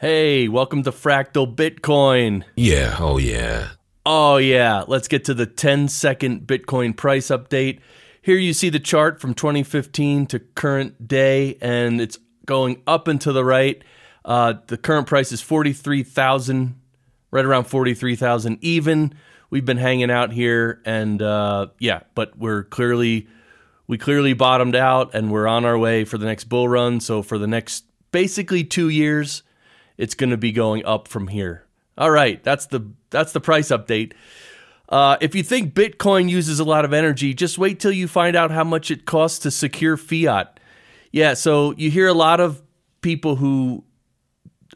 Hey, welcome to Fractal Bitcoin. Yeah, oh yeah. Oh, yeah. Let's get to the 10 second Bitcoin price update. Here you see the chart from 2015 to current day, and it's going up and to the right. Uh, the current price is 43,000, right around 43,000 even. We've been hanging out here, and uh, yeah, but we're clearly. We clearly bottomed out and we're on our way for the next bull run. So, for the next basically two years, it's going to be going up from here. All right, that's the that's the price update. Uh, if you think Bitcoin uses a lot of energy, just wait till you find out how much it costs to secure fiat. Yeah, so you hear a lot of people who,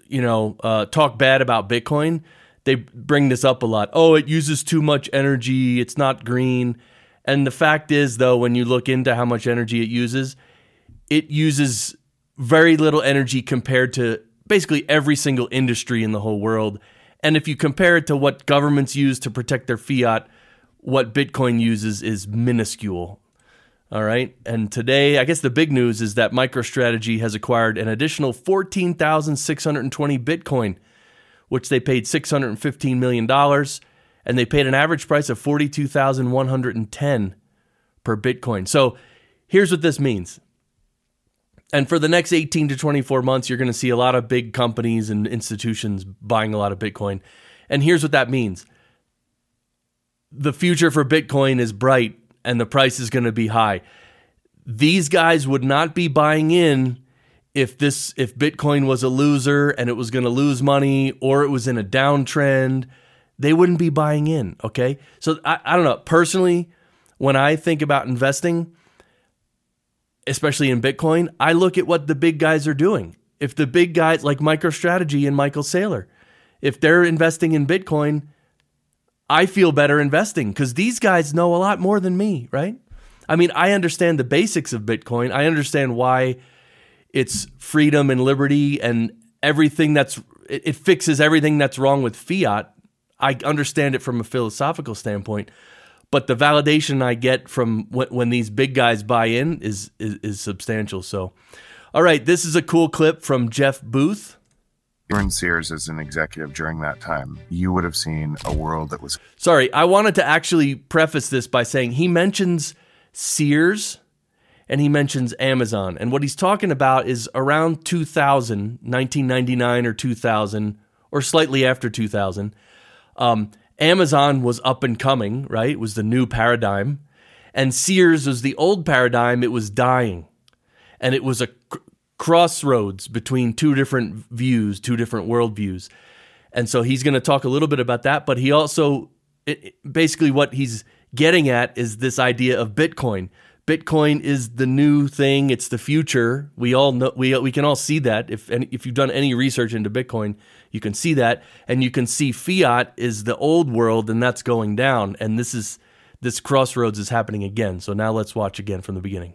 you know, uh, talk bad about Bitcoin. They bring this up a lot. Oh, it uses too much energy. It's not green. And the fact is, though, when you look into how much energy it uses, it uses very little energy compared to basically every single industry in the whole world. And if you compare it to what governments use to protect their fiat, what Bitcoin uses is minuscule. All right. And today, I guess the big news is that MicroStrategy has acquired an additional 14,620 Bitcoin, which they paid $615 million and they paid an average price of 42,110 per Bitcoin. So here's what this means. And for the next 18 to 24 months, you're going to see a lot of big companies and institutions buying a lot of Bitcoin. And here's what that means the future for Bitcoin is bright and the price is going to be high. These guys would not be buying in if this if Bitcoin was a loser and it was going to lose money or it was in a downtrend they wouldn't be buying in. Okay. So I, I don't know. Personally, when I think about investing, especially in Bitcoin, I look at what the big guys are doing. If the big guys like MicroStrategy and Michael Saylor, if they're investing in Bitcoin, I feel better investing because these guys know a lot more than me, right? I mean, I understand the basics of Bitcoin. I understand why it's freedom and liberty and everything that's it, it fixes everything that's wrong with fiat I understand it from a philosophical standpoint, but the validation I get from when, when these big guys buy in is, is, is substantial. So, all right, this is a cool clip from Jeff Booth. In Sears as an executive during that time. You would have seen a world that was. Sorry, I wanted to actually preface this by saying he mentions Sears and he mentions Amazon. And what he's talking about is around 2000, 1999 or 2000, or slightly after 2000 um, Amazon was up and coming, right? It was the new paradigm. And Sears was the old paradigm. It was dying. And it was a cr- crossroads between two different views, two different worldviews. And so he's going to talk a little bit about that. But he also, it, basically, what he's getting at is this idea of Bitcoin. Bitcoin is the new thing. It's the future. We all know we we can all see that. If if you've done any research into Bitcoin, you can see that, and you can see fiat is the old world, and that's going down. And this is this crossroads is happening again. So now let's watch again from the beginning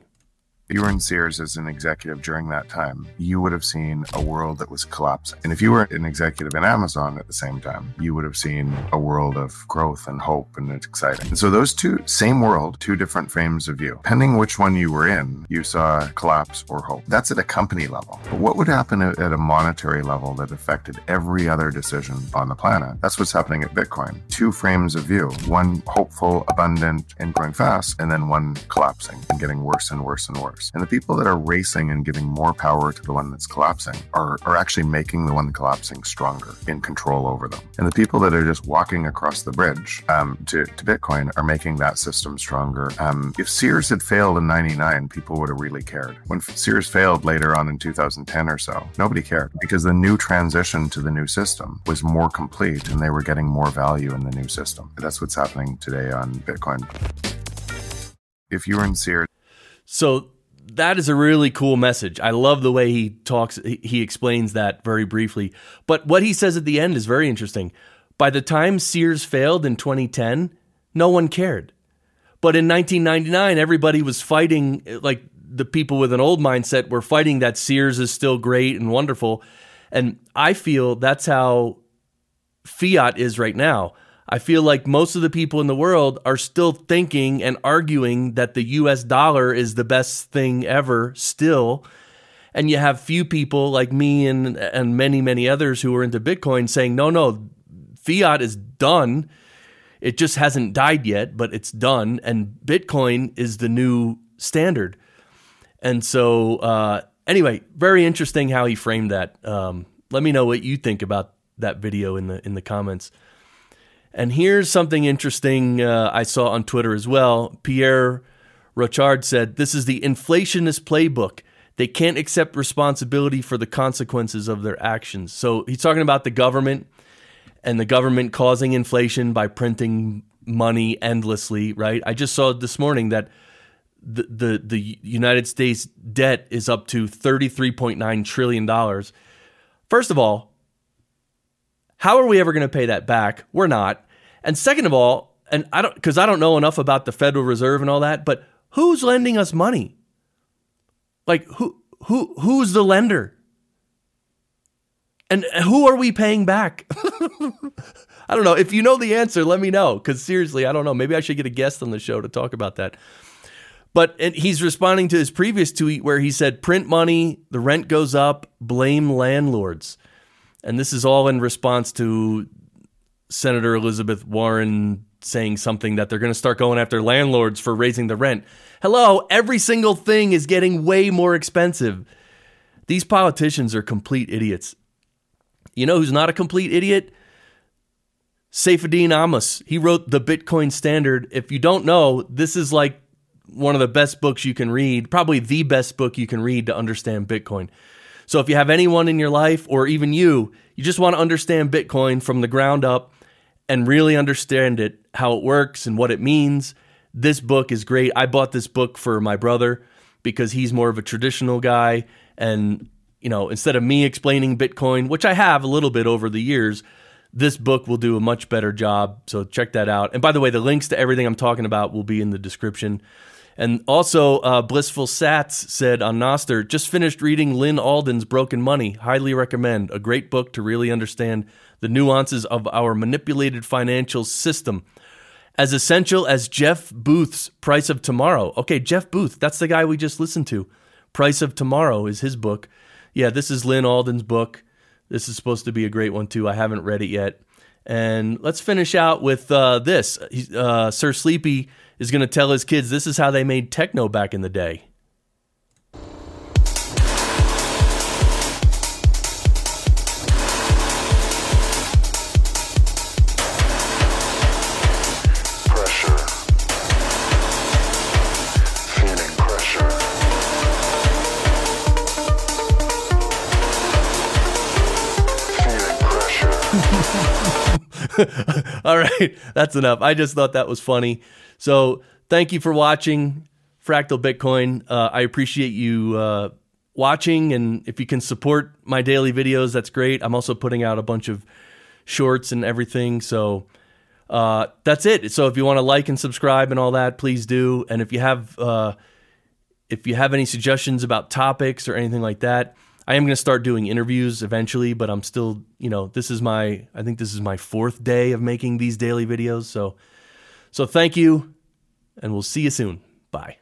you were in Sears as an executive during that time, you would have seen a world that was collapsing. And if you were an executive in Amazon at the same time, you would have seen a world of growth and hope and it's exciting. And so those two, same world, two different frames of view. Depending which one you were in, you saw collapse or hope. That's at a company level. But what would happen at a monetary level that affected every other decision on the planet? That's what's happening at Bitcoin. Two frames of view, one hopeful, abundant, and growing fast, and then one collapsing and getting worse and worse and worse. And the people that are racing and giving more power to the one that's collapsing are, are actually making the one collapsing stronger in control over them. And the people that are just walking across the bridge um, to, to Bitcoin are making that system stronger. Um, if Sears had failed in 99, people would have really cared. When Sears failed later on in 2010 or so, nobody cared because the new transition to the new system was more complete and they were getting more value in the new system. That's what's happening today on Bitcoin. If you were in Sears, so that is a really cool message. I love the way he talks. He explains that very briefly. But what he says at the end is very interesting. By the time Sears failed in 2010, no one cared. But in 1999, everybody was fighting, like the people with an old mindset were fighting that Sears is still great and wonderful. And I feel that's how fiat is right now. I feel like most of the people in the world are still thinking and arguing that the US dollar is the best thing ever still. And you have few people like me and and many many others who are into Bitcoin saying, "No, no, fiat is done. It just hasn't died yet, but it's done and Bitcoin is the new standard." And so uh, anyway, very interesting how he framed that. Um, let me know what you think about that video in the in the comments. And here's something interesting uh, I saw on Twitter as well. Pierre Rochard said, "This is the inflationist playbook. They can't accept responsibility for the consequences of their actions." So he's talking about the government and the government causing inflation by printing money endlessly. Right? I just saw this morning that the the, the United States debt is up to thirty three point nine trillion dollars. First of all, how are we ever going to pay that back? We're not. And second of all, and I don't because I don't know enough about the Federal Reserve and all that, but who's lending us money? Like who who who's the lender? And uh, who are we paying back? I don't know. If you know the answer, let me know. Because seriously, I don't know. Maybe I should get a guest on the show to talk about that. But he's responding to his previous tweet where he said, print money, the rent goes up, blame landlords. And this is all in response to Senator Elizabeth Warren saying something that they're going to start going after landlords for raising the rent. Hello, every single thing is getting way more expensive. These politicians are complete idiots. You know who's not a complete idiot? Saifedean Ammous. He wrote The Bitcoin Standard. If you don't know, this is like one of the best books you can read, probably the best book you can read to understand Bitcoin. So if you have anyone in your life or even you, you just want to understand Bitcoin from the ground up and really understand it, how it works and what it means, this book is great. I bought this book for my brother because he's more of a traditional guy and you know, instead of me explaining Bitcoin, which I have a little bit over the years, this book will do a much better job. So check that out. And by the way, the links to everything I'm talking about will be in the description. And also, uh, Blissful Sats said on Nostr, just finished reading Lyn Alden's Broken Money. Highly recommend. A great book to really understand the nuances of our manipulated financial system. As essential as Jeff Booth's Price of Tomorrow. Okay, Jeff Booth, that's the guy we just listened to. Price of Tomorrow is his book. Yeah, this is Lyn Alden's book. This is supposed to be a great one, too. I haven't read it yet. And let's finish out with uh, this. Uh, Ser Sleepy is going to tell his kids this is how they made techno back in the day. All right, that's enough. I just thought that was funny. So thank you for watching Fractal Bitcoin. Uh, I appreciate you uh, watching, and if you can support my daily videos, that's great. I'm also putting out a bunch of shorts and everything. So uh, that's it. So if you want to like and subscribe and all that, please do. And if you have uh, if you have any suggestions about topics or anything like that, I am going to start doing interviews eventually, but I'm still, you know, this is my, I think this is my fourth day of making these daily videos. So, so thank you, and we'll see you soon. Bye.